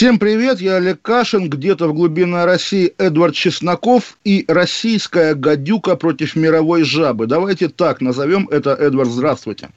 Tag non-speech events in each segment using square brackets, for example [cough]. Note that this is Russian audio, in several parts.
Всем привет, я Олег Кашин, где-то в глубине России Эдвард Чесноков и российская гадюка против мировой жабы. Давайте так назовем это, Эдвард, здравствуйте.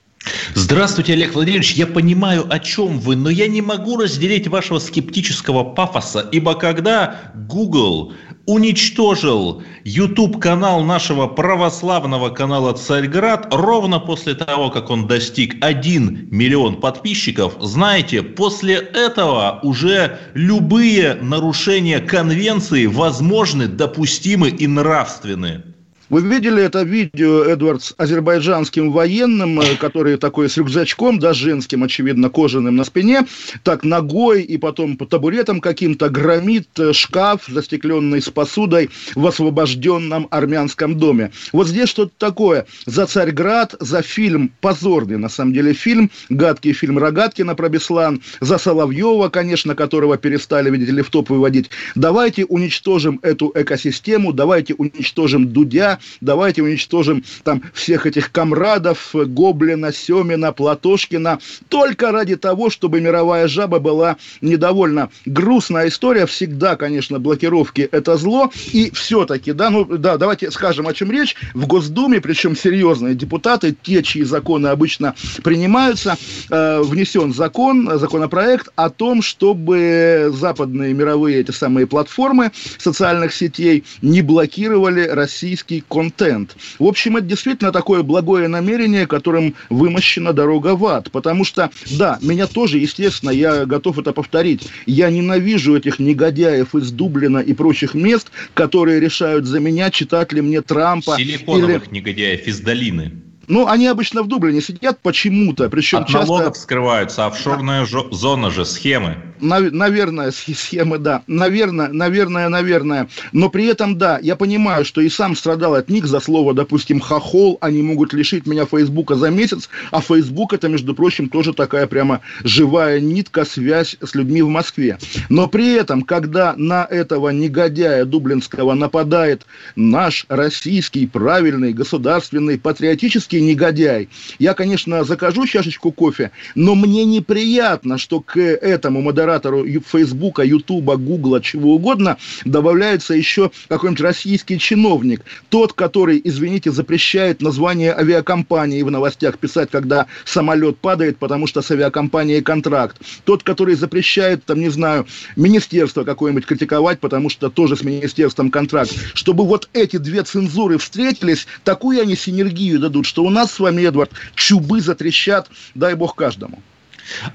Здравствуйте, Олег Владимирович. Я понимаю, о чем вы, но я не могу разделить вашего скептического пафоса, ибо когда Google уничтожил YouTube-канал нашего православного канала «Царьград» ровно после того, как он достиг 1 миллион подписчиков, знаете, после этого уже любые нарушения конвенции возможны, допустимы и нравственны. Вы видели это видео, Эдвард, с азербайджанским военным, э, который такой с рюкзачком, да, женским, очевидно, кожаным на спине, так ногой и потом по табуретам каким-то громит э, шкаф, застекленный с посудой в освобожденном армянском доме. Вот здесь что-то такое. За Царьград, за фильм, позорный на самом деле фильм, гадкий фильм Рогаткина про Беслан, за Соловьева, конечно, которого перестали, видите ли, в топ выводить. Давайте уничтожим эту экосистему, давайте уничтожим Дудя, давайте уничтожим там всех этих комрадов, Гоблина, Семина, Платошкина, только ради того, чтобы мировая жаба была недовольна. Грустная история, всегда, конечно, блокировки – это зло, и все-таки, да, ну, да, давайте скажем, о чем речь. В Госдуме, причем серьезные депутаты, те, чьи законы обычно принимаются, э, внесен закон, законопроект о том, чтобы западные мировые эти самые платформы социальных сетей не блокировали российский контент. В общем, это действительно такое благое намерение, которым вымощена дорога в ад. Потому что, да, меня тоже, естественно, я готов это повторить, я ненавижу этих негодяев из Дублина и прочих мест, которые решают за меня, читать ли мне Трампа. Силиконовых или... негодяев из долины. Ну, они обычно в Дублине сидят почему-то, причем От часто... налогов скрываются, офшорная да. зона же, схемы. Наверное, схемы, да. Наверное, наверное, наверное. Но при этом, да, я понимаю, что и сам страдал от них за слово, допустим, хохол, они могут лишить меня Фейсбука за месяц, а Фейсбук это, между прочим, тоже такая прямо живая нитка, связь с людьми в Москве. Но при этом, когда на этого негодяя дублинского нападает наш российский, правильный, государственный, патриотический негодяй, я, конечно, закажу чашечку кофе, но мне неприятно, что к этому модератору Фейсбука, Ютуба, Гугла, чего угодно, добавляется еще какой-нибудь российский чиновник. Тот, который, извините, запрещает название авиакомпании в новостях писать, когда самолет падает, потому что с авиакомпанией контракт. Тот, который запрещает, там, не знаю, министерство какое-нибудь критиковать, потому что тоже с министерством контракт. Чтобы вот эти две цензуры встретились, такую они синергию дадут, что у нас с вами, Эдвард, чубы затрещат, дай бог каждому.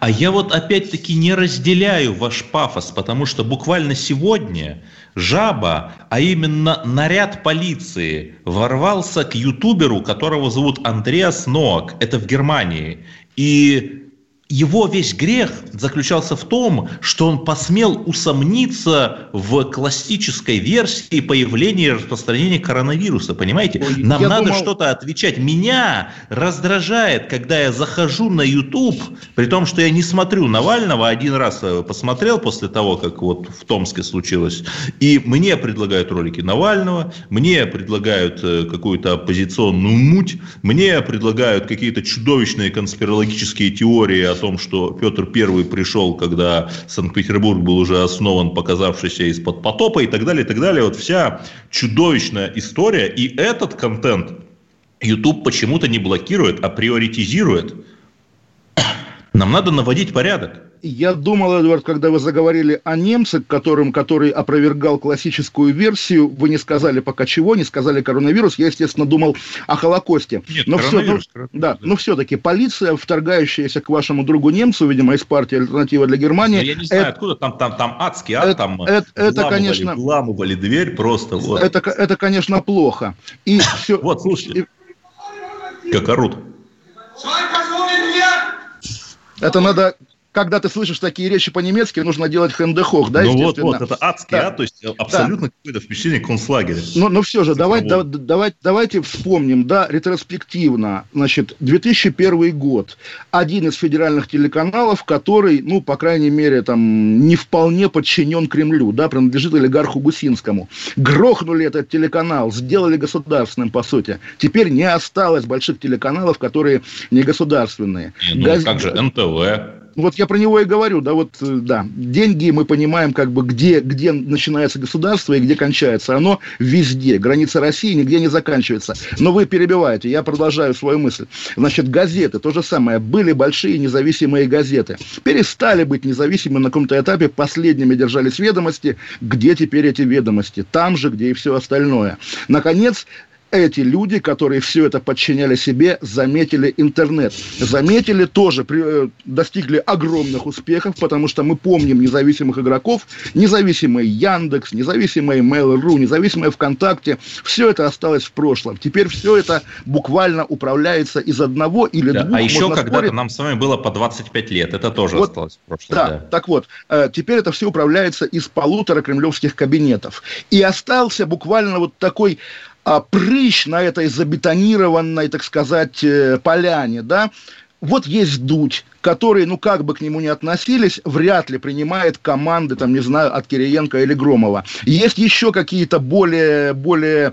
А я вот опять-таки не разделяю ваш пафос, потому что буквально сегодня жаба, а именно наряд полиции, ворвался к ютуберу, которого зовут Андреас Ноак, это в Германии. И его весь грех заключался в том, что он посмел усомниться в классической версии появления и распространения коронавируса. Понимаете? Ой, Нам надо думал... что-то отвечать. Меня раздражает, когда я захожу на YouTube, при том, что я не смотрю Навального, один раз э, посмотрел после того, как вот в Томске случилось, и мне предлагают ролики Навального, мне предлагают э, какую-то оппозиционную муть, мне предлагают какие-то чудовищные конспирологические теории о том, что Петр I пришел, когда Санкт-Петербург был уже основан, показавшийся из-под потопа и так далее, и так далее. Вот вся чудовищная история. И этот контент YouTube почему-то не блокирует, а приоритизирует. Нам надо наводить порядок. Я думал, Эдвард, когда вы заговорили о немце, которым, который опровергал классическую версию, вы не сказали пока чего, не сказали коронавирус, я, естественно, думал о Холокосте. Нет, но все, но, да, да, но все-таки полиция, вторгающаяся к вашему другу немцу, видимо, из партии «Альтернатива для Германии». Но я не знаю, это, откуда там, там, там адский ад, это, там это, это, конечно, вламывали дверь просто. Вот. Это, это, конечно, плохо. И [coughs] все, вот, слушайте, и... как орут. Это надо когда ты слышишь такие речи по-немецки, нужно делать хендехох, да, Ну вот, вот, это адский, да. а, то есть абсолютно да. какое-то впечатление концлагеря. Но, но все же, давай, да, давай, давайте вспомним, да, ретроспективно, значит, 2001 год, один из федеральных телеканалов, который, ну, по крайней мере, там, не вполне подчинен Кремлю, да, принадлежит олигарху Гусинскому. Грохнули этот телеканал, сделали государственным, по сути. Теперь не осталось больших телеканалов, которые не государственные. Не, ну, Газ... как же НТВ, вот я про него и говорю, да, вот, э, да, деньги мы понимаем, как бы, где, где начинается государство и где кончается. Оно везде. Граница России нигде не заканчивается. Но вы перебиваете, я продолжаю свою мысль. Значит, газеты, то же самое. Были большие независимые газеты. Перестали быть независимыми на каком-то этапе. Последними держались ведомости. Где теперь эти ведомости? Там же, где и все остальное. Наконец, эти люди, которые все это подчиняли себе, заметили интернет. Заметили тоже, при, э, достигли огромных успехов, потому что мы помним независимых игроков, независимый Яндекс, независимый Mail.ru, независимый ВКонтакте. Все это осталось в прошлом. Теперь все это буквально управляется из одного или да, двух. А еще когда-то нам с вами было по 25 лет. Это тоже вот, осталось в прошлом. Да, да, так вот, э, теперь это все управляется из полутора кремлевских кабинетов. И остался буквально вот такой прыщ на этой забетонированной, так сказать, э, поляне, да, вот есть Дудь, который, ну как бы к нему ни относились, вряд ли принимает команды, там, не знаю, от Кириенко или Громова. Есть еще какие-то более, более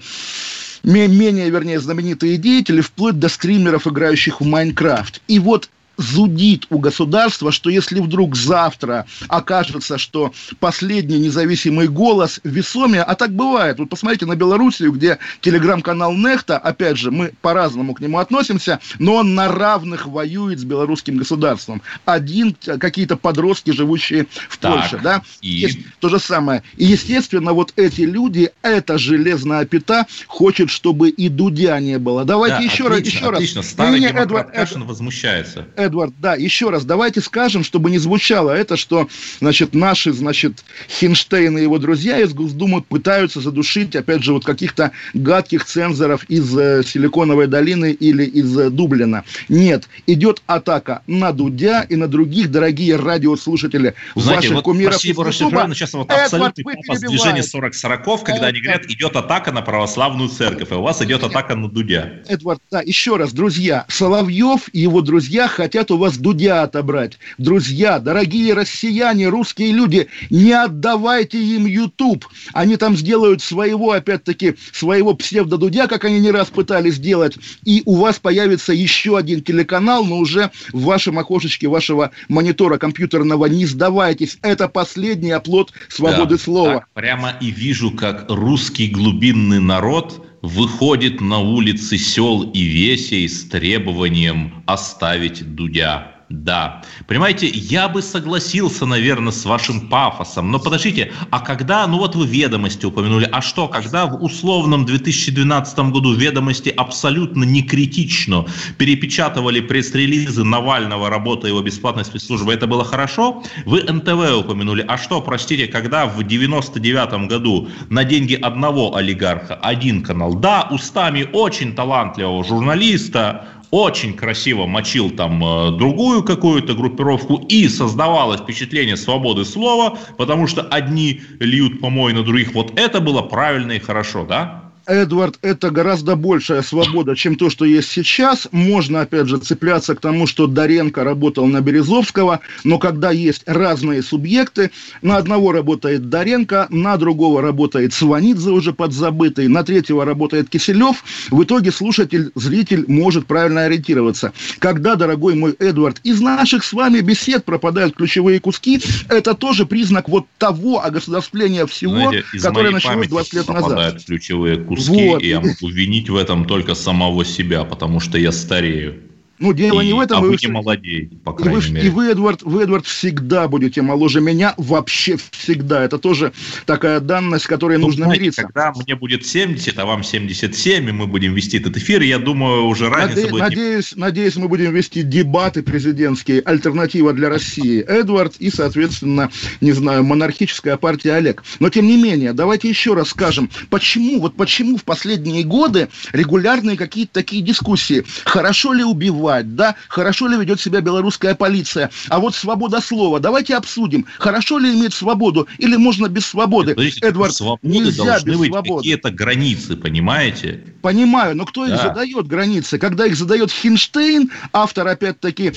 менее, вернее, знаменитые деятели, вплоть до скримеров, играющих в Майнкрафт. И вот зудит у государства, что если вдруг завтра окажется, что последний независимый голос весомее, а так бывает, вот посмотрите на Белоруссию, где телеграм-канал Нехта, опять же, мы по-разному к нему относимся, но он на равных воюет с белорусским государством. Один, какие-то подростки, живущие в так, Польше, да, и... есть то же самое. И, естественно, вот эти люди, эта железная пята хочет, чтобы и Дудя не было. Давайте да, еще отлично, раз, еще отлично. раз. Старый Эдвард, Кашин возмущается. Эдвард, да, еще раз, давайте скажем, чтобы не звучало это, что, значит, наши, значит, Хинштейн и его друзья из Госдумы пытаются задушить, опять же, вот каких-то гадких цензоров из э, Силиконовой долины или из э, Дублина. Нет, идет атака на Дудя и на других, дорогие радиослушатели, Знаете, ваших вот кумиров спасибо, Ютуба. сейчас вот абсолютный пафос движения 40-40, когда они говорят, идет атака на православную церковь, а у вас идет атака на Дудя. Эдвард, да, еще раз, друзья, Соловьев и его друзья хотят хотят у вас Дудя отобрать. Друзья, дорогие россияне, русские люди, не отдавайте им YouTube. Они там сделают своего, опять-таки, своего псевдо-Дудя, как они не раз пытались сделать, и у вас появится еще один телеканал, но уже в вашем окошечке вашего монитора компьютерного. Не сдавайтесь, это последний оплот свободы да, слова. Так, прямо и вижу, как русский глубинный народ выходит на улицы сел и весей с требованием оставить Дудя. Да. Понимаете, я бы согласился, наверное, с вашим пафосом. Но подождите, а когда, ну вот вы ведомости упомянули, а что, когда в условном 2012 году ведомости абсолютно не критично перепечатывали пресс-релизы Навального, работа его бесплатной спецслужбы, это было хорошо? Вы НТВ упомянули. А что, простите, когда в 99 году на деньги одного олигарха один канал, да, устами очень талантливого журналиста, очень красиво мочил там э, другую какую-то группировку, и создавалось впечатление свободы слова, потому что одни льют помой на других. Вот это было правильно и хорошо, да? Эдвард, это гораздо большая свобода, чем то, что есть сейчас. Можно, опять же, цепляться к тому, что Доренко работал на Березовского, но когда есть разные субъекты, на одного работает Доренко, на другого работает Сванидзе, уже подзабытый, на третьего работает Киселев, в итоге слушатель, зритель может правильно ориентироваться. Когда, дорогой мой Эдвард, из наших с вами бесед пропадают ключевые куски, это тоже признак вот того огосударствления всего, Знаете, которое началось 20 лет назад. ключевые куски куски, вот. и я могу винить в этом только самого себя, потому что я старею. Ну, дело и, не в этом. А вы, вы не по крайней и вы, мере. И вы, Эдвард, вы, Эдвард, всегда будете моложе меня, вообще всегда. Это тоже такая данность, с которой ну, нужно знаете, мириться. Когда мне будет 70, а вам 77, и мы будем вести этот эфир, я думаю, уже разница Наде- будет... Надеюсь, надеюсь, мы будем вести дебаты президентские, альтернатива для России. Эдвард и, соответственно, не знаю, монархическая партия Олег. Но, тем не менее, давайте еще раз скажем, почему, вот почему в последние годы регулярные какие-то такие дискуссии, хорошо ли убивать, убивать, да, хорошо ли ведет себя белорусская полиция, а вот свобода слова, давайте обсудим, хорошо ли иметь свободу или можно без свободы. Подождите, Эдвард, свободы нельзя без быть свободы. какие-то границы, понимаете? Понимаю, но кто их задает границы? Когда их задает Хинштейн, автор, опять-таки,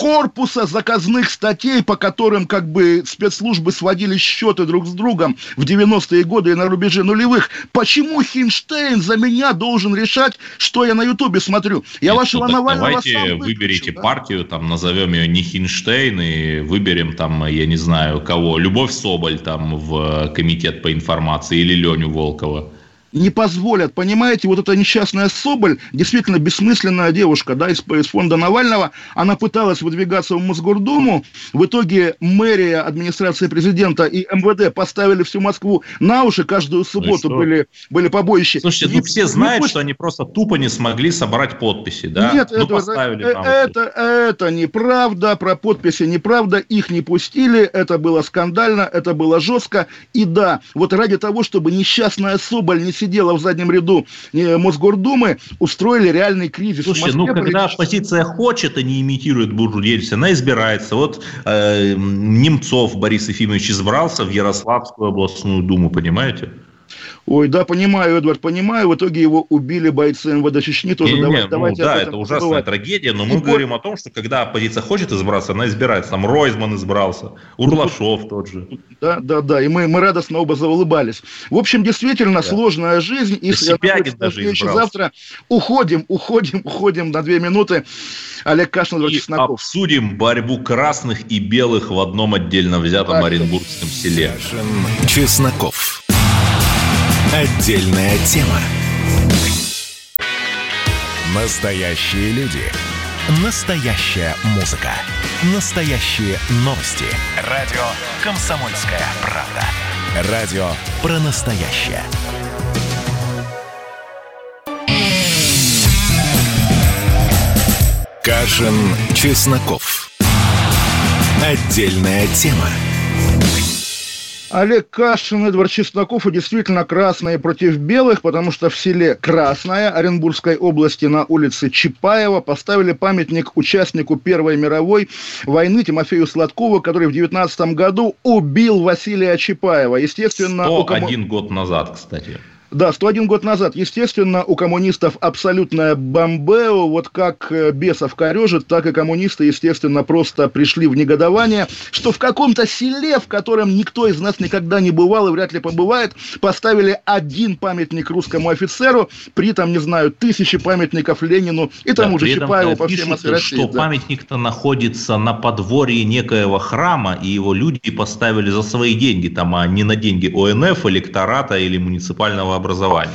корпуса заказных статей, по которым как бы спецслужбы сводили счеты друг с другом в 90-е годы и на рубеже нулевых. Почему Хинштейн за меня должен решать, что я на Ютубе смотрю? Я Нет, вашего ну, Навального Давайте сам выключу, выберите да? партию, там назовем ее не Хинштейн и выберем там, я не знаю, кого, Любовь Соболь там в комитет по информации или Леню Волкова не позволят, понимаете, вот эта несчастная Соболь, действительно бессмысленная девушка, да, из, из фонда Навального, она пыталась выдвигаться в Мосгордуму, в итоге мэрия, администрация президента и МВД поставили всю Москву на уши, каждую субботу ну были, были побоища. Слушайте, ну все знают, не... что они просто тупо не смогли собрать подписи, да? Нет, ну, это, поставили это, это, это неправда, про подписи неправда, их не пустили, это было скандально, это было жестко, и да, вот ради того, чтобы несчастная Соболь не сидела в заднем ряду э, Мосгордумы, устроили реальный кризис. Слушайте, ну когда оппозиция хочет и не имитирует буржу деятельность, она избирается. Вот э, Немцов Борис Ефимович избрался в Ярославскую областную думу, понимаете? Ой, да, понимаю, Эдвард, понимаю. В итоге его убили бойцы МВД Чечни. Тоже не, давайте, не, давайте ну, да, это ужасная забывать. трагедия, но мы и говорим о том, что когда оппозиция хочет избраться, она избирается. Там Ройзман избрался, Урлашов тот же. Да, да, да, и мы, мы радостно оба заулыбались. В общем, действительно да. сложная жизнь. И Сипягин даже избрался. завтра уходим, уходим, уходим на две минуты. Олег Кашин, и Чесноков. обсудим борьбу красных и белых в одном отдельно взятом так. Оренбургском селе. Чесноков. Отдельная тема. Настоящие люди. Настоящая музыка. Настоящие новости. Радио «Комсомольская правда». Радио про настоящее. Кашин, Чесноков. Отдельная тема. Олег Кашин, Эдвард Чесноков и действительно красные против белых, потому что в селе Красная Оренбургской области на улице Чапаева поставили памятник участнику Первой мировой войны Тимофею Сладкову, который в 19 году убил Василия Чапаева. Естественно, 101 кому... год назад, кстати. Да, 101 год назад. Естественно, у коммунистов абсолютная бомбео. Вот как э, бесов корежит, так и коммунисты, естественно, просто пришли в негодование, что в каком-то селе, в котором никто из нас никогда не бывал и вряд ли побывает, поставили один памятник русскому офицеру, при там, не знаю, тысячи памятников Ленину и тому да, же Чапаеву по всем России. что да. памятник-то находится на подворье некоего храма, и его люди поставили за свои деньги, там, а не на деньги ОНФ, электората или муниципального образования.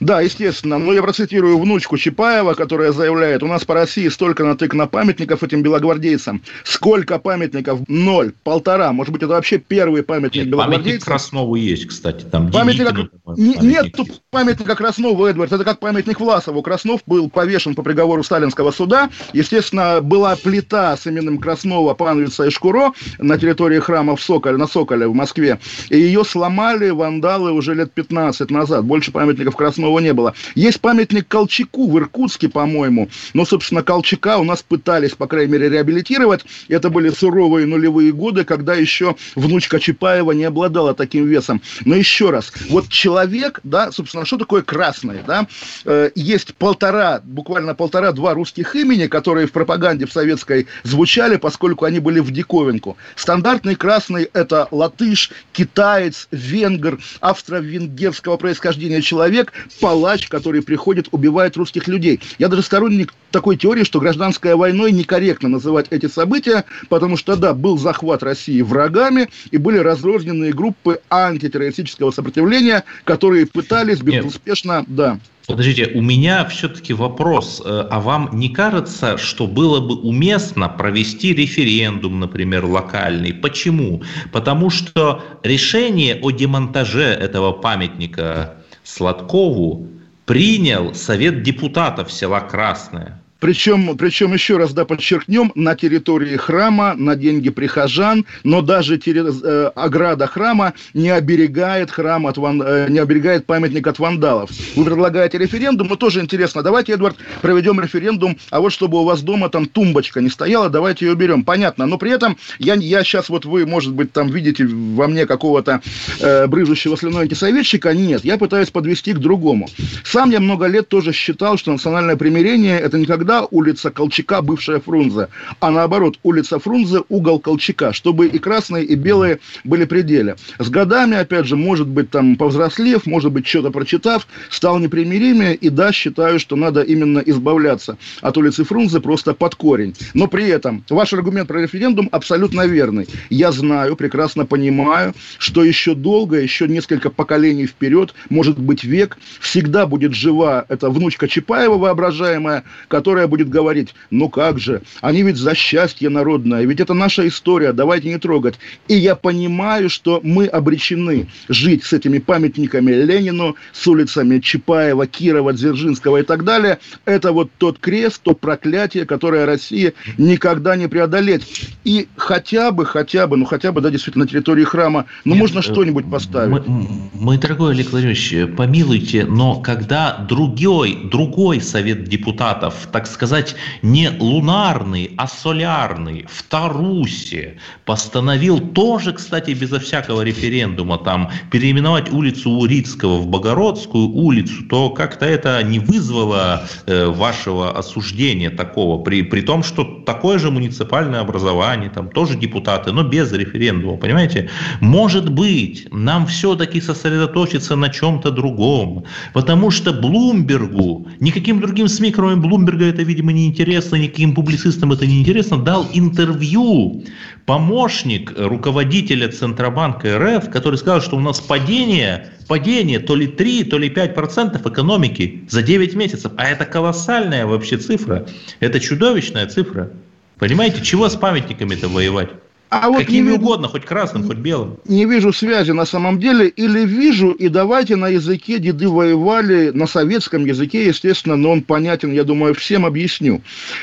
Да, естественно. Но я процитирую внучку Чапаева, которая заявляет, у нас по России столько натыкано памятников этим белогвардейцам. Сколько памятников? Ноль, полтора. Может быть, это вообще первый памятник Нет, белогвардейцам? Памятник Краснову есть, кстати. Там памятник... памятник. Нет памятника Краснову, Эдвард. Это как памятник Власову. Краснов был повешен по приговору сталинского суда. Естественно, была плита с именем Краснова, Пановица и Шкуро на территории храма в Соколе, на Соколе в Москве. И ее сломали вандалы уже лет 15 назад. Больше памятников Краснова не было. Есть памятник Колчаку в Иркутске, по-моему. Но, собственно, Колчака у нас пытались, по крайней мере, реабилитировать. Это были суровые нулевые годы, когда еще внучка Чапаева не обладала таким весом. Но еще раз, вот человек, да, собственно, что такое красное, да? Э, есть полтора, буквально полтора-два русских имени, которые в пропаганде в советской звучали, поскольку они были в диковинку. Стандартный красный – это латыш, китаец, венгр, австро-венгерского происхождения человек, человек, палач, который приходит, убивает русских людей. Я даже сторонник такой теории, что гражданской войной некорректно называть эти события, потому что, да, был захват России врагами, и были разрозненные группы антитеррористического сопротивления, которые пытались безуспешно, Нет. да. Подождите, у меня все-таки вопрос. Э, а вам не кажется, что было бы уместно провести референдум, например, локальный? Почему? Потому что решение о демонтаже этого памятника Сладкову принял Совет депутатов села Красное. Причем, причем еще раз да, подчеркнем, на территории храма, на деньги прихожан, но даже терри... э, ограда храма не оберегает храм от ван... э, не оберегает памятник от вандалов. Вы предлагаете референдум, но тоже интересно. Давайте, Эдвард, проведем референдум, а вот чтобы у вас дома там тумбочка не стояла, давайте ее уберем. Понятно. Но при этом я, я сейчас вот вы, может быть, там видите во мне какого-то э, брыжущего слюной антисоветчика. Нет, я пытаюсь подвести к другому. Сам я много лет тоже считал, что национальное примирение это никогда тогда улица Колчака, бывшая Фрунзе, а наоборот, улица Фрунзе, угол Колчака, чтобы и красные, и белые были пределе. С годами, опять же, может быть, там, повзрослев, может быть, что-то прочитав, стал непримиримее, и да, считаю, что надо именно избавляться от улицы Фрунзе просто под корень. Но при этом ваш аргумент про референдум абсолютно верный. Я знаю, прекрасно понимаю, что еще долго, еще несколько поколений вперед, может быть, век, всегда будет жива эта внучка Чапаева воображаемая, которая которая будет говорить, ну как же, они ведь за счастье народное, ведь это наша история, давайте не трогать. И я понимаю, что мы обречены жить с этими памятниками Ленину, с улицами Чапаева, Кирова, Дзержинского и так далее. Это вот тот крест, то проклятие, которое Россия никогда не преодолеть. И хотя бы, хотя бы, ну хотя бы, да, действительно, на территории храма, ну Нет, можно э, что-нибудь поставить. Мы, мы, дорогой Олег Владимирович, помилуйте, но когда другой, другой совет депутатов, так так сказать, не лунарный, а солярный в Тарусе постановил тоже, кстати, безо всякого референдума, там, переименовать улицу Урицкого в Богородскую улицу, то как-то это не вызвало э, вашего осуждения такого, при, при том, что такое же муниципальное образование, там тоже депутаты, но без референдума, понимаете? Может быть, нам все-таки сосредоточиться на чем-то другом, потому что Блумбергу, никаким другим СМИ, кроме Блумберга, это, видимо, не интересно, никаким публицистам это не интересно, дал интервью помощник руководителя Центробанка РФ, который сказал, что у нас падение, падение то ли 3, то ли 5 процентов экономики за 9 месяцев. А это колоссальная вообще цифра. Это чудовищная цифра. Понимаете, чего с памятниками-то воевать? А вот Какими не угодно, хоть красным, хоть белым. Не вижу связи на самом деле, или вижу, и давайте на языке деды воевали, на советском языке, естественно, но он понятен, я думаю, всем объясню.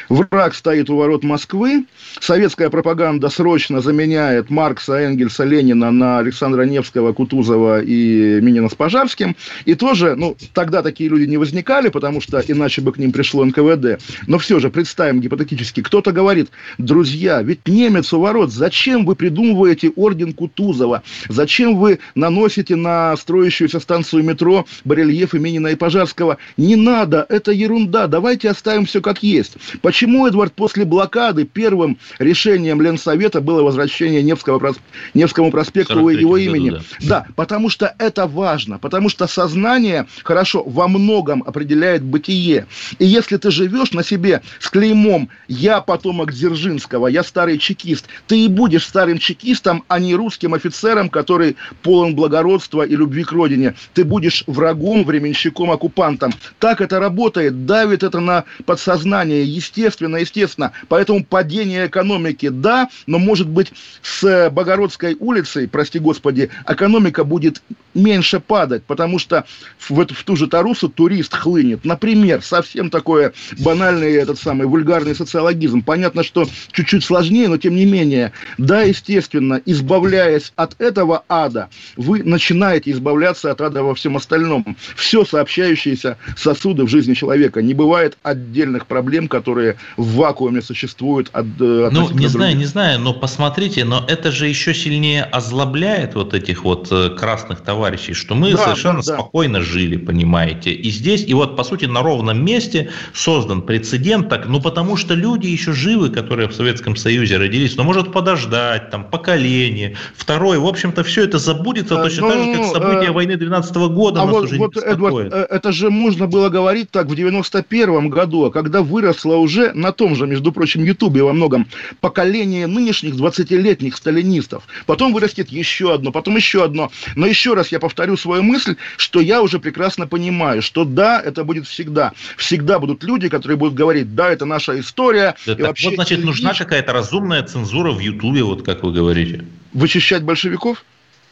Враг стоит у ворот Москвы, советская пропаганда срочно заменяет Маркса, Энгельса, Ленина на Александра Невского, Кутузова и Минина с Пожарским, и тоже, ну, тогда такие люди не возникали, потому что иначе бы к ним пришло НКВД, но все же, представим гипотетически, кто-то говорит, друзья, ведь немец у ворот, зачем Зачем вы придумываете орден Кутузова? Зачем вы наносите на строящуюся станцию метро барельеф Минина и Пожарского? Не надо, это ерунда, давайте оставим все как есть. Почему, Эдвард, после блокады первым решением Ленсовета было возвращение Невского, Невскому проспекту его имени? Году, да. да, потому что это важно, потому что сознание, хорошо, во многом определяет бытие. И если ты живешь на себе с клеймом «я потомок Дзержинского, я старый чекист», ты и будешь будешь старым чекистом, а не русским офицером, который полон благородства и любви к родине. Ты будешь врагом, временщиком, оккупантом. Так это работает, давит это на подсознание, естественно, естественно. Поэтому падение экономики, да, но может быть с Богородской улицей, прости господи, экономика будет меньше падать, потому что в, в ту же Тарусу турист хлынет. Например, совсем такое банальный этот самый вульгарный социологизм. Понятно, что чуть-чуть сложнее, но тем не менее. Да, естественно, избавляясь от этого ада, вы начинаете избавляться от ада во всем остальном. Все сообщающиеся сосуды в жизни человека. Не бывает отдельных проблем, которые в вакууме существуют от, э, от Ну, не знаю, не знаю, но посмотрите, но это же еще сильнее озлобляет вот этих вот э, красных товарищей, что мы да, совершенно да, да. спокойно жили, понимаете. И здесь, и вот, по сути, на ровном месте создан прецедент, так, ну, потому что люди еще живы, которые в Советском Союзе родились, но может подождать подождать, там, поколение. Второе, в общем-то, все это забудется а, точно ну, так же, как ну, события э, войны 12 -го года а нас вот, уже вот, не Эдвард, э, это же можно было говорить так в 91 году, а когда выросло уже на том же, между прочим, Ютубе во многом поколение нынешних 20-летних сталинистов. Потом вырастет еще одно, потом еще одно. Но еще раз я повторю свою мысль, что я уже прекрасно понимаю, что да, это будет всегда. Всегда будут люди, которые будут говорить, да, это наша история. Да, так вообще, вот, значит, нужна какая-то разумная цензура в Ютубе Ютубе, вот как вы говорите. Вычищать большевиков?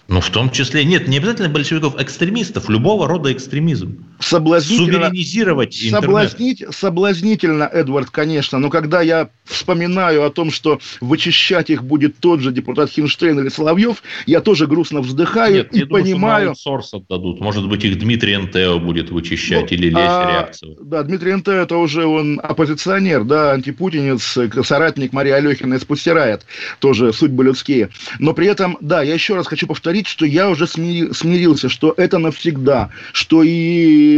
Ну, в том числе, нет, не обязательно большевиков, экстремистов, любого рода экстремизм. Соблазнительно, суверенизировать соблазнить, Соблазнительно, Эдвард, конечно, но когда я вспоминаю о том, что вычищать их будет тот же депутат Хинштейн или Соловьев, я тоже грустно вздыхаю Нет, и я понимаю... Думаю, сорс отдадут. Может быть, их Дмитрий НТО будет вычищать ну, или Леся а, Реакцию. Да, Дмитрий НТО это уже он оппозиционер, да, антипутинец, соратник Марии Алехина спустирает тоже судьбы людские. Но при этом, да, я еще раз хочу повторить, что я уже смирился, что это навсегда, что и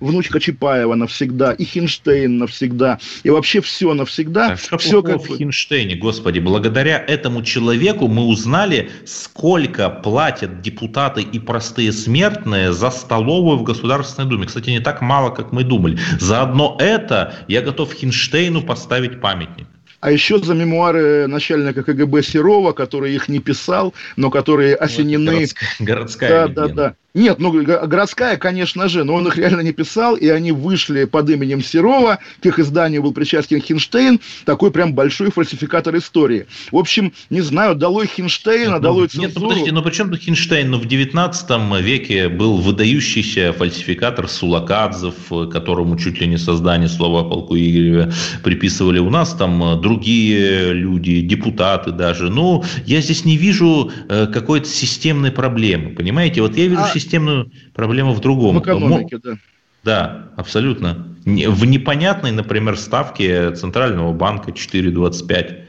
внучка Чапаева навсегда, и Хинштейн навсегда, и вообще все навсегда. А что все как... в Хинштейне, господи, благодаря этому человеку мы узнали, сколько платят депутаты и простые смертные за столовую в Государственной Думе. Кстати, не так мало, как мы думали. Заодно это я готов Хинштейну поставить памятник а еще за мемуары начальника КГБ Серова, который их не писал, но которые осенены... Городская, городская да, да, да. Нет, ну, городская, конечно же, но он их реально не писал, и они вышли под именем Серова, к их изданию был причастен Хинштейн, такой прям большой фальсификатор истории. В общем, не знаю, долой Хинштейна, нет, долой ну, Нет, ну подождите, ну при чем тут Хинштейн? Ну в 19 веке был выдающийся фальсификатор Сулакадзев, которому чуть ли не создание слова о полку Игореве приписывали. У нас там другие люди, депутаты даже. Ну, я здесь не вижу э, какой-то системной проблемы, понимаете? Вот я вижу а системную проблему в другом. В экономике, да. Да, абсолютно. В непонятной, например, ставке Центрального банка 4,25.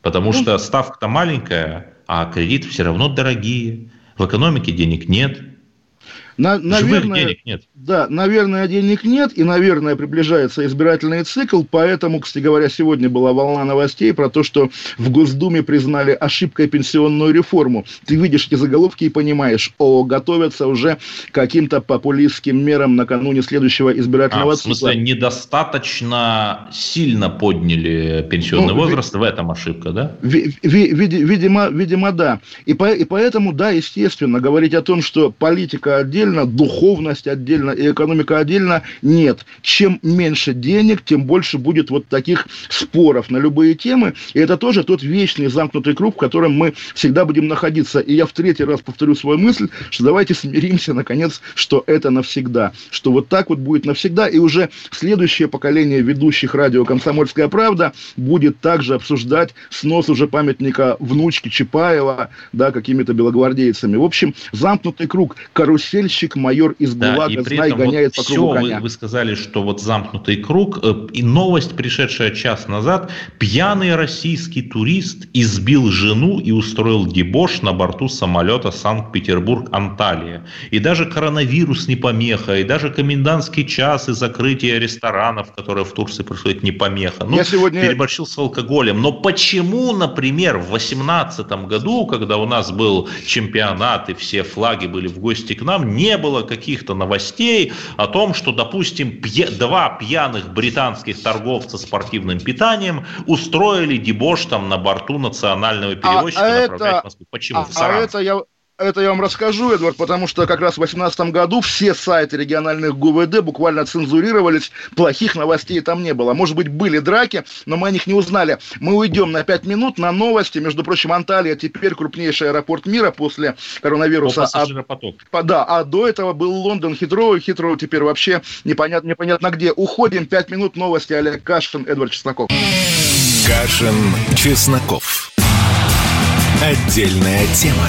Потому ну, что ставка-то маленькая, а кредиты все равно дорогие. В экономике денег нет. На, наверное, денег нет. Да, наверное, денег нет, и, наверное, приближается избирательный цикл, поэтому, кстати говоря, сегодня была волна новостей про то, что в Госдуме признали ошибкой пенсионную реформу. Ты видишь эти заголовки и понимаешь, о, готовятся уже к каким-то популистским мерам накануне следующего избирательного а, цикла. В смысле, недостаточно сильно подняли пенсионный ну, возраст, ви- в этом ошибка, да? Ви- ви- видимо, видимо, да. И, по- и поэтому, да, естественно, говорить о том, что политика отдельно отдельно, духовность отдельно и экономика отдельно. Нет. Чем меньше денег, тем больше будет вот таких споров на любые темы. И это тоже тот вечный замкнутый круг, в котором мы всегда будем находиться. И я в третий раз повторю свою мысль, что давайте смиримся, наконец, что это навсегда. Что вот так вот будет навсегда. И уже следующее поколение ведущих радио «Комсомольская правда» будет также обсуждать снос уже памятника внучки Чапаева, да, какими-то белогвардейцами. В общем, замкнутый круг, карусель сыщик, майор из ГУЛАГа, да, знай, гоняет вот по кругу коня. Вы, вы сказали, что вот замкнутый круг. Э, и новость, пришедшая час назад. Пьяный российский турист избил жену и устроил дебош на борту самолета Санкт-Петербург-Анталия. И даже коронавирус не помеха, и даже комендантский час и закрытие ресторанов, которые в Турции происходит, не помеха. Ну, Я сегодня... переборщил с алкоголем. Но почему, например, в 2018 году, когда у нас был чемпионат и все флаги были в гости к нам, не было каких-то новостей о том, что, допустим, пья- два пьяных британских торговца спортивным питанием устроили дебош там на борту национального перевозчика а, направлять это, в Москву. Почему? А, в а это я это я вам расскажу, Эдвард, потому что как раз в 2018 году все сайты региональных ГУВД буквально цензурировались, плохих новостей там не было. Может быть, были драки, но мы о них не узнали. Мы уйдем на 5 минут на новости. Между прочим, Анталия теперь крупнейший аэропорт мира после коронавируса. А, да, а до этого был Лондон Хитроу, Хитроу теперь вообще непонятно, непонятно где. Уходим, 5 минут новости. Олег Кашин, Эдвард Чесноков. Кашин, Чесноков. Отдельная тема.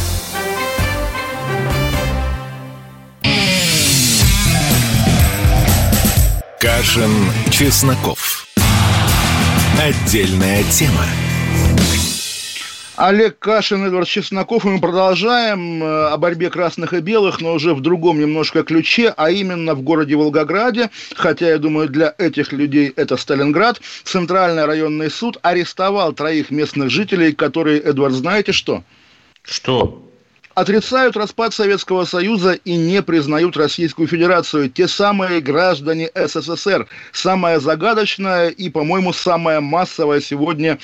Кашин, Чесноков. Отдельная тема. Олег Кашин, Эдвард Чесноков, и мы продолжаем э, о борьбе красных и белых, но уже в другом немножко ключе, а именно в городе Волгограде, хотя, я думаю, для этих людей это Сталинград, Центральный районный суд арестовал троих местных жителей, которые, Эдвард, знаете что? Что? Отрицают распад Советского Союза и не признают Российскую Федерацию. Те самые граждане СССР. Самая загадочная и, по-моему, самая массовая сегодня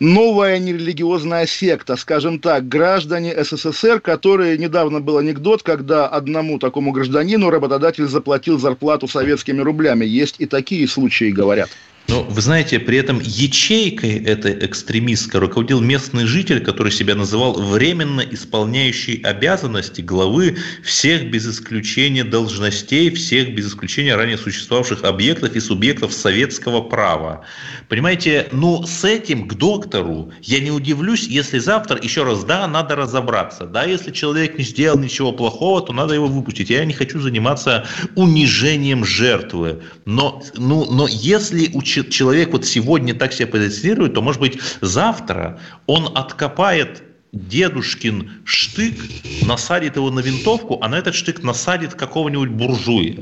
новая нерелигиозная секта, скажем так, граждане СССР, которые, недавно был анекдот, когда одному такому гражданину работодатель заплатил зарплату советскими рублями. Есть и такие случаи, говорят. Но вы знаете, при этом ячейкой этой экстремистской руководил местный житель, который себя называл временно исполняющий обязанности главы всех без исключения должностей, всех без исключения ранее существовавших объектов и субъектов советского права. Понимаете, ну с этим к доктору я не удивлюсь, если завтра, еще раз, да, надо разобраться. Да, если человек не сделал ничего плохого, то надо его выпустить. Я не хочу заниматься унижением жертвы. Но, ну, но если учитель человек вот сегодня так себя позиционирует, то, может быть, завтра он откопает дедушкин штык, насадит его на винтовку, а на этот штык насадит какого-нибудь буржуя.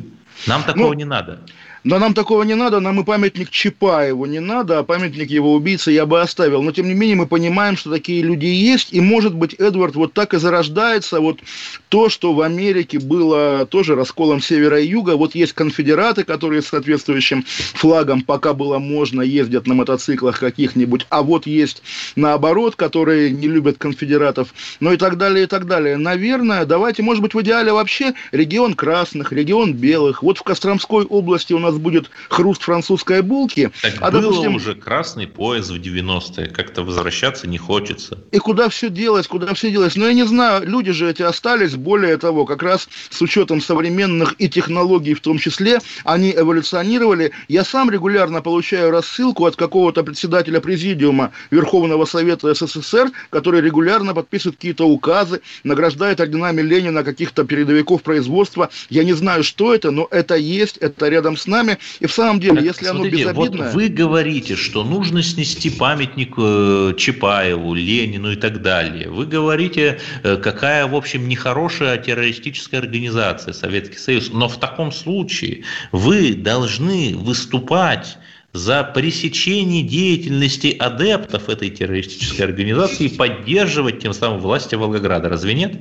Нам такого ну, не надо. Да нам такого не надо, нам и памятник Чапаеву не надо, а памятник его убийцы я бы оставил. Но, тем не менее, мы понимаем, что такие люди есть, и, может быть, Эдвард вот так и зарождается вот то, что в Америке было тоже расколом севера и юга. Вот есть конфедераты, которые с соответствующим флагом, пока было можно, ездят на мотоциклах каких-нибудь, а вот есть наоборот, которые не любят конфедератов, ну и так далее, и так далее. Наверное, давайте, может быть, в идеале вообще регион красных, регион белых. Вот в Костромской области у нас будет хруст французской булки. Так а, было допустим, уже красный пояс в 90-е, как-то возвращаться не хочется. И куда все делать, куда все делать? Но я не знаю, люди же эти остались, более того, как раз с учетом современных и технологий в том числе, они эволюционировали. Я сам регулярно получаю рассылку от какого-то председателя президиума Верховного Совета СССР, который регулярно подписывает какие-то указы, награждает орденами Ленина каких-то передовиков производства. Я не знаю, что это, но это есть, это рядом с нами нами. И в самом деле, так, если смотрите, оно безобидное... Вот вы говорите, что нужно снести памятник э, Чапаеву, Ленину и так далее. Вы говорите, э, какая, в общем, нехорошая террористическая организация Советский Союз. Но в таком случае вы должны выступать за пресечение деятельности адептов этой террористической организации и поддерживать тем самым власти Волгограда. Разве нет?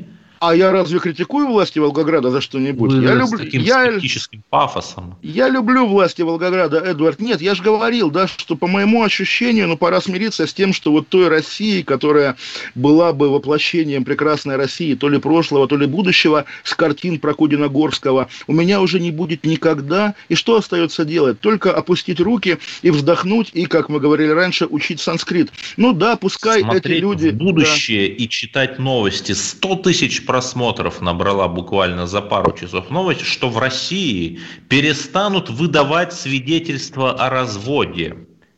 А я разве критикую власти Волгограда за что-нибудь? Вы я люблю таким я, скептическим пафосом. Я люблю власти Волгограда, Эдвард. Нет, я же говорил, да, что по моему ощущению, ну, пора смириться с тем, что вот той России, которая была бы воплощением прекрасной России, то ли прошлого, то ли будущего, с картин Прокудина Горского, у меня уже не будет никогда. И что остается делать? Только опустить руки и вздохнуть, и, как мы говорили раньше, учить санскрит. Ну да, пускай Смотреть эти люди... в будущее да. и читать новости. 100 тысяч просмотров набрала буквально за пару часов новость, что в России перестанут выдавать свидетельства о разводе.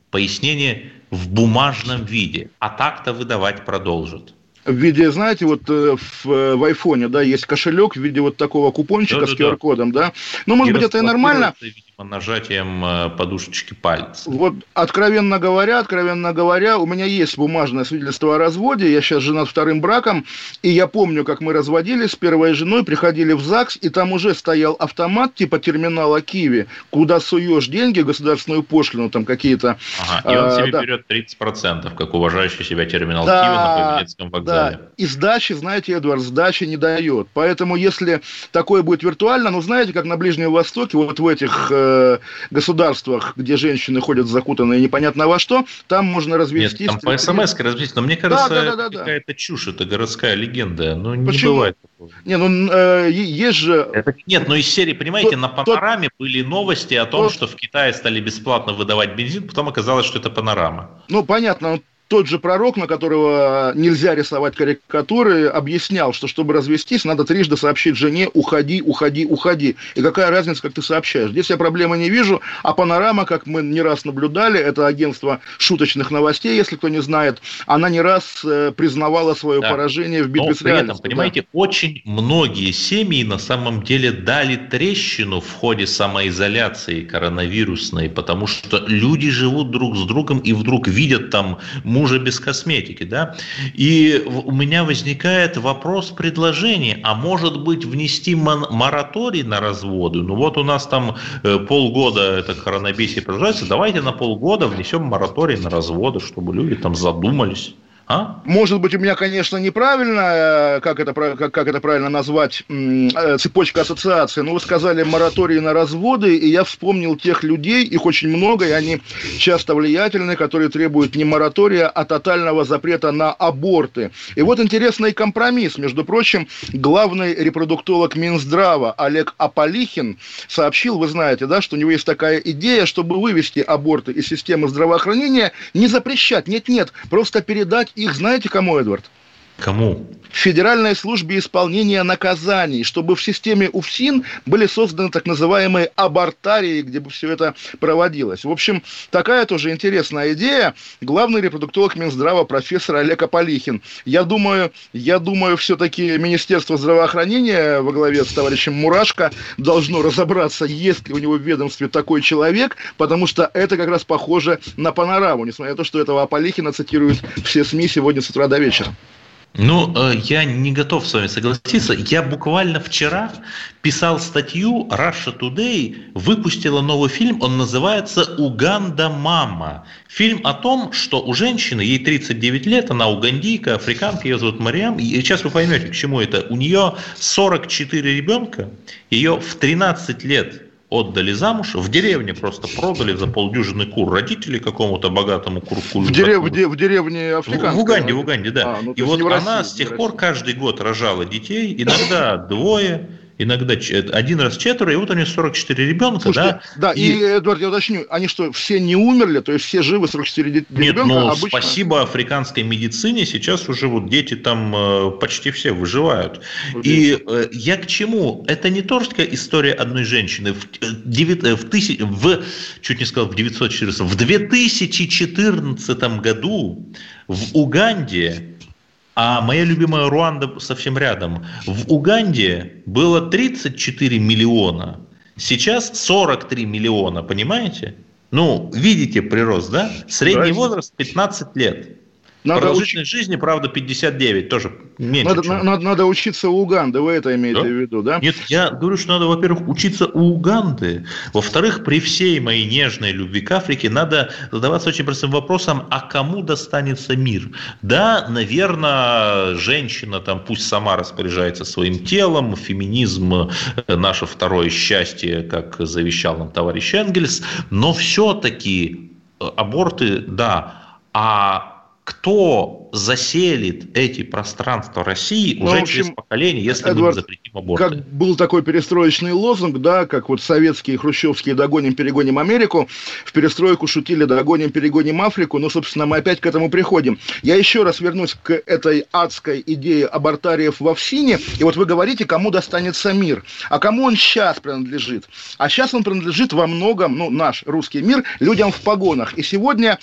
Пояснение в бумажном виде, а так-то выдавать продолжат в виде, знаете, вот э, в, э, в айфоне, да, есть кошелек в виде вот такого купончика да, с QR-кодом, да. Ну, может быть, это и нормально. Видимо, нажатием э, подушечки пальца. Вот, откровенно говоря, откровенно говоря, у меня есть бумажное свидетельство о разводе. Я сейчас женат вторым браком, и я помню, как мы разводились с первой женой, приходили в ЗАГС, и там уже стоял автомат типа терминала Киви, куда суешь деньги, государственную пошлину, там какие-то. Ага, и он а, себе да. берет 30%, как уважающий себя терминал да, Киви на Павелецком вокзале. Да. И сдачи, знаете, Эдвард, сдачи не дает. Поэтому, если такое будет виртуально, ну, знаете, как на Ближнем Востоке, вот в этих э, государствах, где женщины ходят закутанные непонятно во что, там можно развестись. Нет, там по смс развестись, но мне кажется, да, да, да, да, какая-то чушь, это городская легенда. Ну, не Почему? бывает такого. Не, ну, э, есть же... Это, нет, но из серии, понимаете, то, на панораме то, были новости о том, то, что в Китае стали бесплатно выдавать бензин, потом оказалось, что это панорама. Ну, понятно, тот же пророк, на которого нельзя рисовать карикатуры, объяснял, что чтобы развестись, надо трижды сообщить жене «уходи, уходи, уходи». И какая разница, как ты сообщаешь. Здесь я проблемы не вижу, а «Панорама», как мы не раз наблюдали, это агентство шуточных новостей, если кто не знает, она не раз э, признавала свое да. поражение в битве Но с при этом, понимаете, да. очень многие семьи на самом деле дали трещину в ходе самоизоляции коронавирусной, потому что люди живут друг с другом и вдруг видят там мужа без косметики, да. И у меня возникает вопрос предложения, а может быть внести мораторий на разводы? Ну вот у нас там э, полгода это коронабесие продолжается, давайте на полгода внесем мораторий на разводы, чтобы люди там задумались. А? Может быть, у меня, конечно, неправильно, э, как это, как, как это правильно назвать, э, цепочка ассоциации, но вы сказали мораторий на разводы, и я вспомнил тех людей, их очень много, и они часто влиятельны, которые требуют не моратория, а тотального запрета на аборты. И вот интересный компромисс. Между прочим, главный репродуктолог Минздрава Олег Аполихин сообщил, вы знаете, да, что у него есть такая идея, чтобы вывести аборты из системы здравоохранения, не запрещать, нет-нет, просто передать их знаете кому, Эдвард? Кому? Федеральной службе исполнения наказаний, чтобы в системе УФСИН были созданы так называемые абортарии, где бы все это проводилось. В общем, такая тоже интересная идея. Главный репродуктолог Минздрава профессор Олег Аполихин. Я думаю, я думаю, все-таки Министерство здравоохранения во главе с товарищем Мурашко должно разобраться, есть ли у него в ведомстве такой человек, потому что это как раз похоже на панораму, несмотря на то, что этого Аполихина цитируют все СМИ сегодня с утра до вечера. Ну, э, я не готов с вами согласиться. Я буквально вчера писал статью, Russia Today выпустила новый фильм, он называется «Уганда мама». Фильм о том, что у женщины, ей 39 лет, она угандийка, африканка, ее зовут Мариам, и сейчас вы поймете, к чему это. У нее 44 ребенка, ее в 13 лет отдали замуж, в деревне просто продали за полдюжины кур родители какому-то богатому курку. В, дерев, в, в деревне африканской? В, в Уганде, в Уганде, да. А, ну, и вот она России, с тех пор каждый год рожала детей, иногда двое, иногда один раз четверо, и вот у нее 44 ребенка, Слушайте, да? Да, и, и, Эдуард, я уточню, они что, все не умерли, то есть все живы, 44 Нет, ребенка? Нет, ну, обычно... спасибо африканской медицине, сейчас уже вот дети там э, почти все выживают. Убейте. И э, я к чему? Это не только история одной женщины. В, 9, э, в, тысяч, в чуть не сказал, в 914, в 2014 году в Уганде а моя любимая Руанда совсем рядом. В Уганде было 34 миллиона, сейчас 43 миллиона, понимаете? Ну, видите прирост, да? Средний возраст 15 лет. Надо Продолжительность уч... жизни, правда, 59, тоже меньше. Надо, чем... надо, надо учиться у Уганды, вы это имеете да? в виду, да? Нет, я говорю, что надо, во-первых, учиться у Уганды. Во-вторых, при всей моей нежной любви к Африке надо задаваться очень простым вопросом, а кому достанется мир? Да, наверное, женщина там пусть сама распоряжается своим телом, феминизм – наше второе счастье, как завещал нам товарищ Энгельс, но все-таки аборты, да, а кто заселит эти пространства России ну, уже общем, через поколение, если Эдвард, мы запретим аборты. Как был такой перестроечный лозунг, да, как вот советские и хрущевские «догоним, перегоним Америку», в перестройку шутили «догоним, перегоним Африку», ну, собственно, мы опять к этому приходим. Я еще раз вернусь к этой адской идее абортариев в Овсине, и вот вы говорите, кому достанется мир. А кому он сейчас принадлежит? А сейчас он принадлежит во многом, ну, наш русский мир, людям в погонах. И сегодня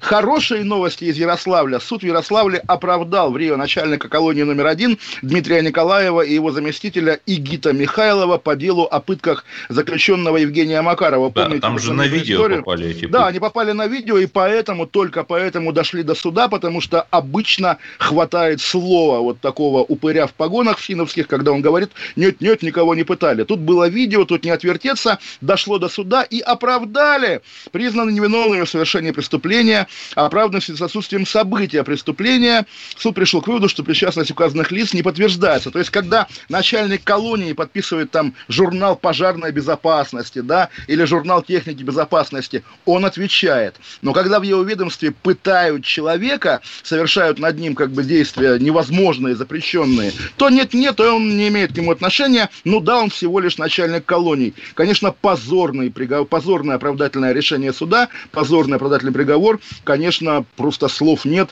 хорошие новости из Ярославля. Суд в Ярославле оправдал в Рио начальника колонии номер один Дмитрия Николаева и его заместителя Игита Михайлова по делу о пытках заключенного Евгения Макарова. Да, Помните, там же на видео историю? попали эти пытки. Да, они попали на видео, и поэтому, только поэтому дошли до суда, потому что обычно хватает слова вот такого упыря в погонах финновских, когда он говорит, нет-нет, никого не пытали. Тут было видео, тут не отвертеться, дошло до суда и оправдали. Признаны невиновными в совершении преступления, оправданы с отсутствием события преступления суд пришел к выводу, что причастность указанных лиц не подтверждается. То есть, когда начальник колонии подписывает там журнал пожарной безопасности, да, или журнал техники безопасности, он отвечает. Но когда в его ведомстве пытают человека, совершают над ним как бы действия невозможные, запрещенные, то нет-нет, то он не имеет к нему отношения. Ну да, он всего лишь начальник колоний. Конечно, позорный приговор, позорное оправдательное решение суда, позорный оправдательный приговор, конечно, просто слов нет.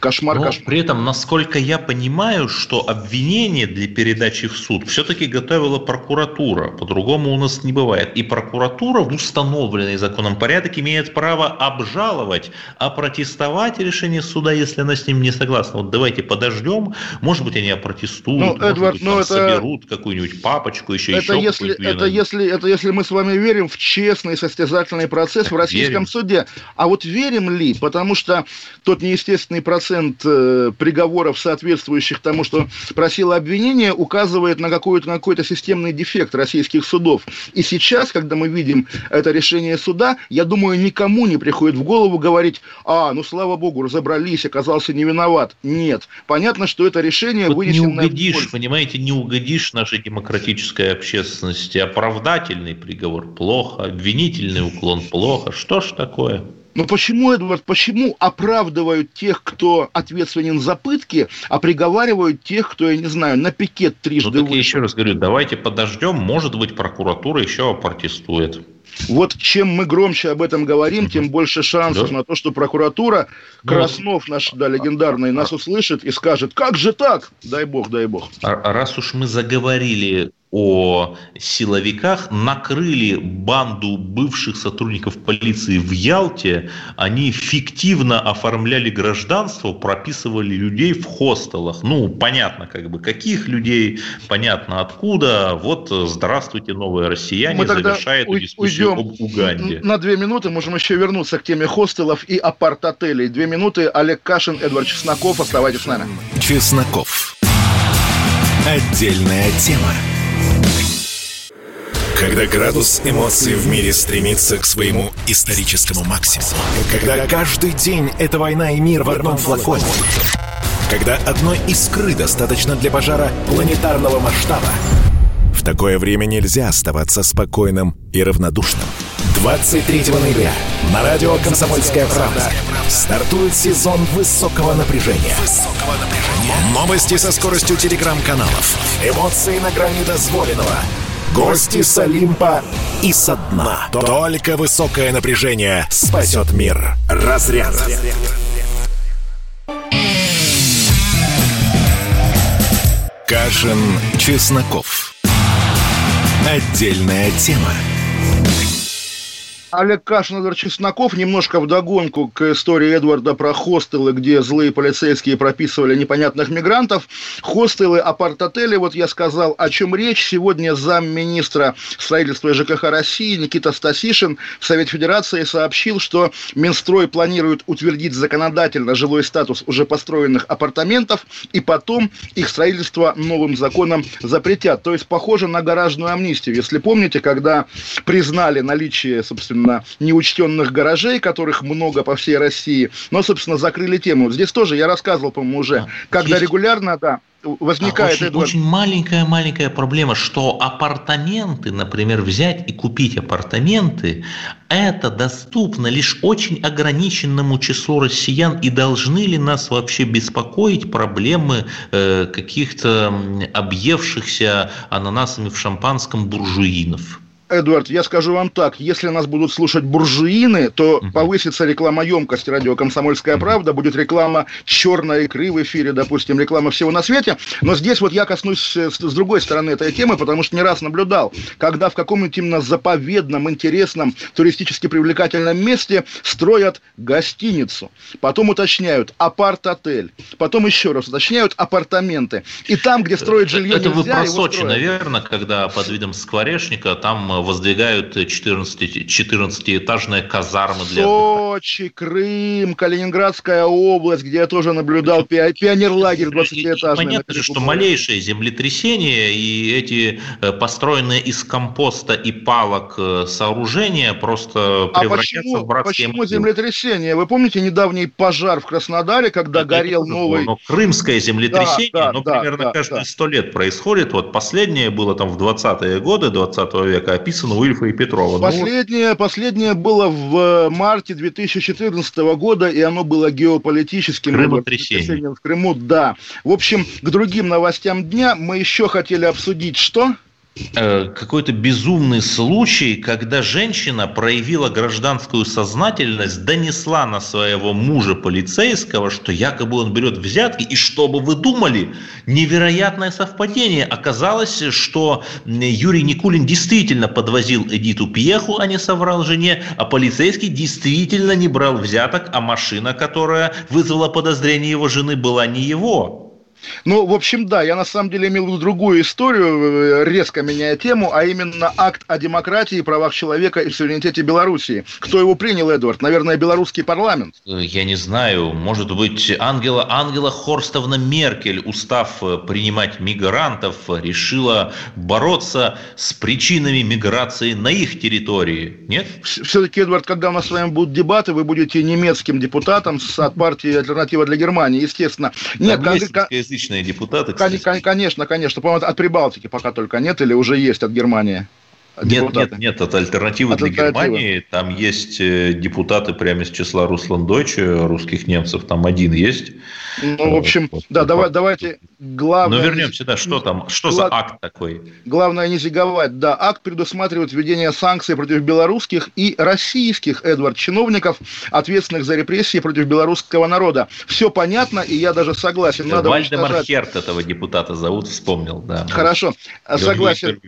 Кошмар, Но кошмар. При этом, насколько я понимаю, что обвинение для передачи в суд все-таки готовила прокуратура. По-другому у нас не бывает. И прокуратура в установленный законом порядок имеет право обжаловать, а протестовать решение суда, если она с ним не согласна. Вот давайте подождем. Может быть, они опротестуют, ну, может Эдвард, быть, ну, это... соберут какую-нибудь папочку, еще это еще если, это, если, это если мы с вами верим в честный состязательный процесс в российском верим. суде. А вот верим ли? Потому что тот неестественный процент э, приговоров, соответствующих тому, что просило обвинение, указывает на какой-то, на какой-то системный дефект российских судов. И сейчас, когда мы видим это решение суда, я думаю, никому не приходит в голову говорить, а, ну слава богу, разобрались, оказался не виноват. Нет. Понятно, что это решение вот вынесено... Не угодишь, понимаете, не угодишь нашей демократической общественности. Оправдательный приговор – плохо, обвинительный уклон – плохо. Что ж такое? Но почему, Эдвард, почему оправдывают тех, кто ответственен за пытки, а приговаривают тех, кто, я не знаю, на пикет трижды Ну, так я еще раз говорю, давайте подождем, может быть, прокуратура еще протестует. Вот чем мы громче об этом говорим, тем больше шансов да? на то, что прокуратура, ну, Краснов наш, да, легендарный, нас услышит и скажет, как же так? Дай бог, дай бог. А раз уж мы заговорили о силовиках накрыли банду бывших сотрудников полиции в Ялте. Они фиктивно оформляли гражданство, прописывали людей в хостелах. Ну, понятно, как бы, каких людей, понятно откуда. Вот, здравствуйте, новые россияне, Мы завершает уй- дискуссию уйдем об Уганде. На две минуты можем еще вернуться к теме хостелов и апарт-отелей. Две минуты. Олег Кашин, Эдвард Чесноков. Оставайтесь с нами. Чесноков. Отдельная тема. Когда градус эмоций в мире стремится к своему историческому максимуму. Когда каждый день — это война и мир в одном флаконе. Когда одной искры достаточно для пожара планетарного масштаба. В такое время нельзя оставаться спокойным и равнодушным. 23 ноября на радио «Комсомольская правда» стартует сезон высокого напряжения. Новости со скоростью телеграм-каналов. Эмоции на грани дозволенного. Гости с Олимпа и со дна. Только высокое напряжение спасет мир. Разряд. Кашин, Чесноков. Отдельная тема. Олег Кашин, Эдвард Чесноков. Немножко вдогонку к истории Эдварда про хостелы, где злые полицейские прописывали непонятных мигрантов. Хостелы, апарт-отели, вот я сказал, о чем речь. Сегодня замминистра строительства ЖКХ России Никита Стасишин в Совете Федерации сообщил, что Минстрой планирует утвердить законодательно жилой статус уже построенных апартаментов, и потом их строительство новым законом запретят. То есть похоже на гаражную амнистию. Если помните, когда признали наличие, собственно, собственно, неучтенных гаражей, которых много по всей России, но, собственно, закрыли тему. Здесь тоже я рассказывал, по-моему, уже, да. когда Здесь... регулярно, да, возникает... Очень, Эдвард... очень маленькая-маленькая проблема, что апартаменты, например, взять и купить апартаменты, это доступно лишь очень ограниченному числу россиян, и должны ли нас вообще беспокоить проблемы э, каких-то объевшихся ананасами в шампанском буржуинов? Эдуард, я скажу вам так, если нас будут слушать буржуины, то uh-huh. повысится рекламоемкость радио «Комсомольская uh-huh. правда», будет реклама черной икры в эфире, допустим, реклама всего на свете. Но здесь вот я коснусь с, с другой стороны этой темы, потому что не раз наблюдал, когда в каком-нибудь именно заповедном, интересном, туристически привлекательном месте строят гостиницу, потом уточняют апарт-отель, потом еще раз уточняют апартаменты. И там, где строить жилье Это нельзя, вы про Сочи, наверное, когда под видом скворечника там воздвигают 14, 14-этажные казармы для Сочи, Крым, Калининградская область, где я тоже наблюдал пи- пионерлагерь 20-этажный. Понятно же, что малейшее землетрясение и эти э, построенные из компоста и палок э, сооружения просто а превратятся почему, в братские почему землетрясение? Вы помните недавний пожар в Краснодаре, когда Это горел новый... Но крымское землетрясение, да, да, ну, да, примерно да, каждые да. сто лет происходит. Вот последнее было там в 20-е годы 20 века, описано у Ильфа и Петрова. Последнее, ну, последнее было в марте 2014 года, и оно было геополитическим. Крымотрясение. В Крыму, да. В общем, к другим новостям дня мы еще хотели обсудить что? Э, какой-то безумный случай, когда женщина проявила гражданскую сознательность, донесла на своего мужа полицейского, что якобы он берет взятки, и что бы вы думали, невероятное совпадение. Оказалось, что Юрий Никулин действительно подвозил Эдиту Пьеху, а не соврал жене, а полицейский действительно не брал взяток, а машина, которая вызвала подозрение его жены, была не его. Ну, в общем, да, я на самом деле имел в виду другую историю, э, резко меняя тему, а именно акт о демократии, правах человека и суверенитете Белоруссии. Кто его принял, Эдвард? Наверное, белорусский парламент? Я не знаю, может быть, Ангела, Ангела Хорстовна Меркель, устав э, принимать мигрантов, решила бороться с причинами миграции на их территории, нет? Все-таки, Эдвард, когда у нас с вами будут дебаты, вы будете немецким депутатом от партии «Альтернатива для Германии», естественно. Нет, есть русскоязычные депутаты, кстати. Конечно, конечно. По-моему, от Прибалтики пока только нет или уже есть от Германии? Нет, нет, нет, от альтернативы от для Германии там есть э, депутаты прямо из числа Руслан Дойче, русских немцев, там один есть. Ну, в общем, вот, да, вот, давай, давайте главное... Ну, вернемся, да, что там, что гла... за акт такой? Главное не зиговать, да, акт предусматривает введение санкций против белорусских и российских, Эдвард, чиновников, ответственных за репрессии против белорусского народа. Все понятно, и я даже согласен. Надо Вальдемар уничтожать... Херт этого депутата зовут, вспомнил, да. Хорошо, я согласен.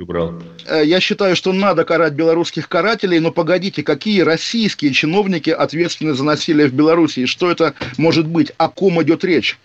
Э, я считаю, что надо карать белорусских карателей, но погодите, какие российские чиновники ответственны за насилие в Беларуси? Что это может быть? О ком идет речь?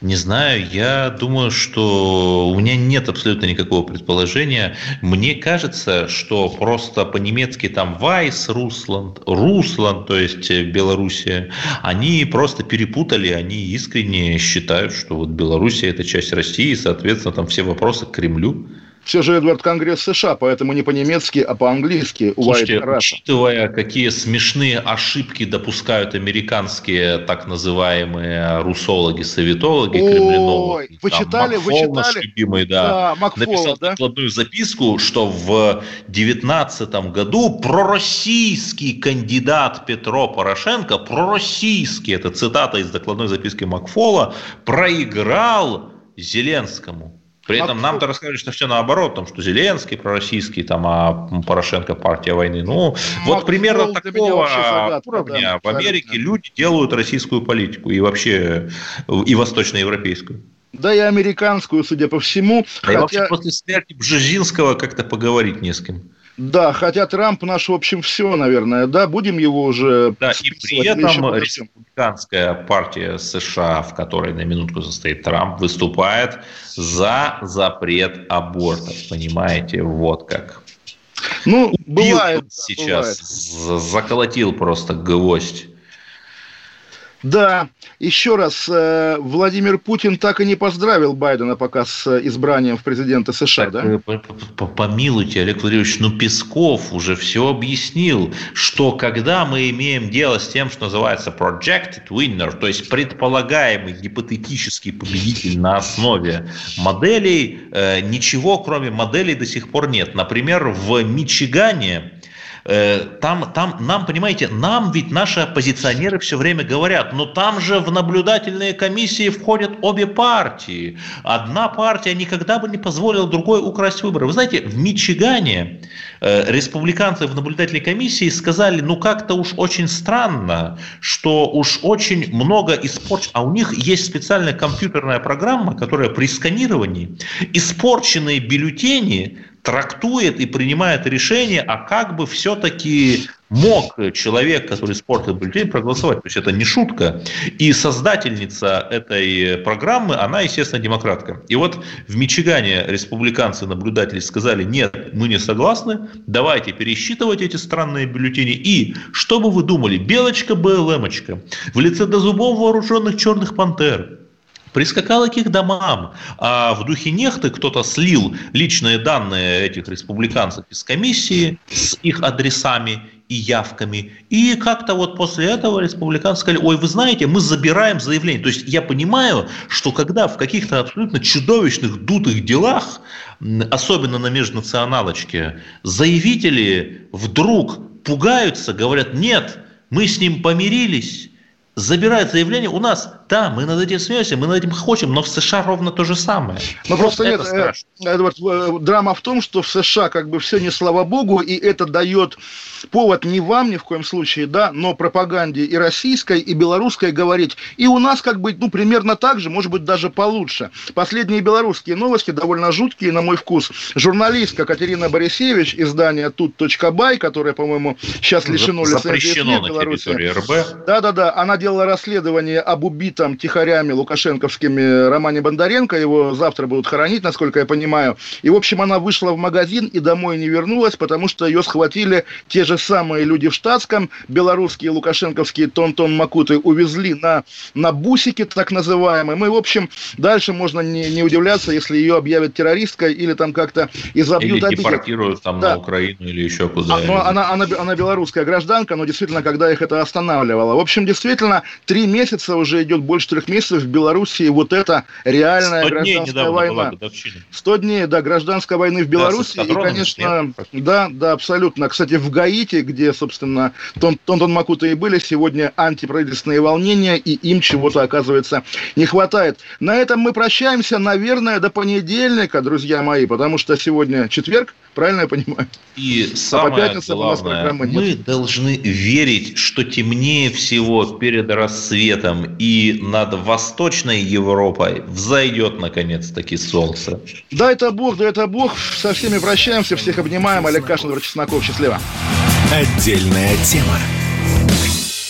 Не знаю, я думаю, что у меня нет абсолютно никакого предположения. Мне кажется, что просто по-немецки там Вайс, Русланд, Русланд, то есть Белоруссия, они просто перепутали, они искренне считают, что вот Белоруссия – это часть России, и, соответственно, там все вопросы к Кремлю. Все же, Эдвард, Конгресс США, поэтому не по-немецки, а по-английски. Слушайте, учитывая, какие смешные ошибки допускают американские так называемые русологи, советологи, кремлинологи. Вы читали, вы читали? любимый, да, да Макфол, написал да? докладную записку, что в 2019 году пророссийский кандидат Петро Порошенко, пророссийский, это цитата из докладной записки Макфола, проиграл Зеленскому. При этом нам-то рассказывали, что все наоборот, там, что Зеленский пророссийский, там, а Порошенко партия войны. Ну, вот примерно такого загадка, уровня да, в Америке абсолютно. люди делают российскую политику и вообще и восточноевропейскую. Да и американскую, судя по всему. Да хотя... и вообще после смерти Бжезинского как-то поговорить не с кем. Да, хотя Трамп наш, в общем, все, наверное, да, будем его уже... Да, и при этом республиканская партия США, в которой на минутку состоит Трамп, выступает за запрет абортов, понимаете, вот как. Ну, бывает. сейчас бывает. заколотил просто гвоздь да, еще раз, э, Владимир Путин так и не поздравил Байдена пока с избранием в президенты США, так, да? Э, помилуйте, Олег Владимирович, ну Песков уже все объяснил, что когда мы имеем дело с тем, что называется projected winner, то есть предполагаемый гипотетический победитель на основе моделей, э, ничего кроме моделей до сих пор нет. Например, в Мичигане Э, там, там, нам, понимаете, нам ведь наши оппозиционеры все время говорят, но там же в наблюдательные комиссии входят обе партии. Одна партия никогда бы не позволила другой украсть выборы. Вы знаете, в Мичигане э, республиканцы в наблюдательной комиссии сказали, ну как-то уж очень странно, что уж очень много испорчено, а у них есть специальная компьютерная программа, которая при сканировании испорченные бюллетени трактует и принимает решение, а как бы все-таки мог человек, который испортил бюллетень, проголосовать. То есть это не шутка. И создательница этой программы, она, естественно, демократка. И вот в Мичигане республиканцы-наблюдатели сказали, нет, мы не согласны, давайте пересчитывать эти странные бюллетени. И, что бы вы думали, белочка БЛМочка в лице до зубов вооруженных черных пантер, прискакала к их домам, а в духе нехты кто-то слил личные данные этих республиканцев из комиссии с их адресами и явками. И как-то вот после этого республиканцы сказали, ой, вы знаете, мы забираем заявление. То есть я понимаю, что когда в каких-то абсолютно чудовищных дутых делах, особенно на межнационалочке, заявители вдруг пугаются, говорят, нет, мы с ним помирились, забирают заявление у нас да, мы над этим смеемся, мы над этим хочем, но в США ровно то же самое. Но просто нет, э, страшно. Эдвард, э, драма в том, что в США как бы все не слава богу, и это дает повод не вам ни в коем случае, да, но пропаганде и российской, и белорусской говорить. И у нас как бы, ну, примерно так же, может быть, даже получше. Последние белорусские новости довольно жуткие, на мой вкус. Журналистка Катерина Борисевич, издание тут.бай, которое, по-моему, сейчас лишено лицензии в Беларуси. Да-да-да, она делала расследование об убитых там тихорями лукашенковскими Романе Бондаренко. Его завтра будут хоронить, насколько я понимаю. И, в общем, она вышла в магазин и домой не вернулась, потому что ее схватили те же самые люди в штатском. Белорусские лукашенковские Тон-Тон Макуты увезли на, на бусики, так называемые. Мы, в общем, дальше можно не, не удивляться, если ее объявят террористкой или там как-то изобьют Или депортируют там да. на Украину или еще. А, ну, она, она, она белорусская гражданка, но действительно, когда их это останавливало. В общем, действительно, три месяца уже идет больше трех месяцев в Белоруссии вот это реальная гражданская война. Сто дней, да, гражданской войны в Беларуси. Да, и, конечно, да, да, абсолютно. Кстати, в Гаити, где, собственно, Тон, Тонтон Макута и были, сегодня антиправительственные волнения, и им чего-то, оказывается, не хватает. На этом мы прощаемся, наверное, до понедельника, друзья мои, потому что сегодня четверг, правильно я понимаю? И а самое а главное, мы должны верить, что темнее всего перед рассветом и над Восточной Европой взойдет наконец-таки солнце. Да, это Бог, да, это Бог. Со всеми прощаемся, всех обнимаем. Олег Кашин, Чесноков. Счастливо. Отдельная тема.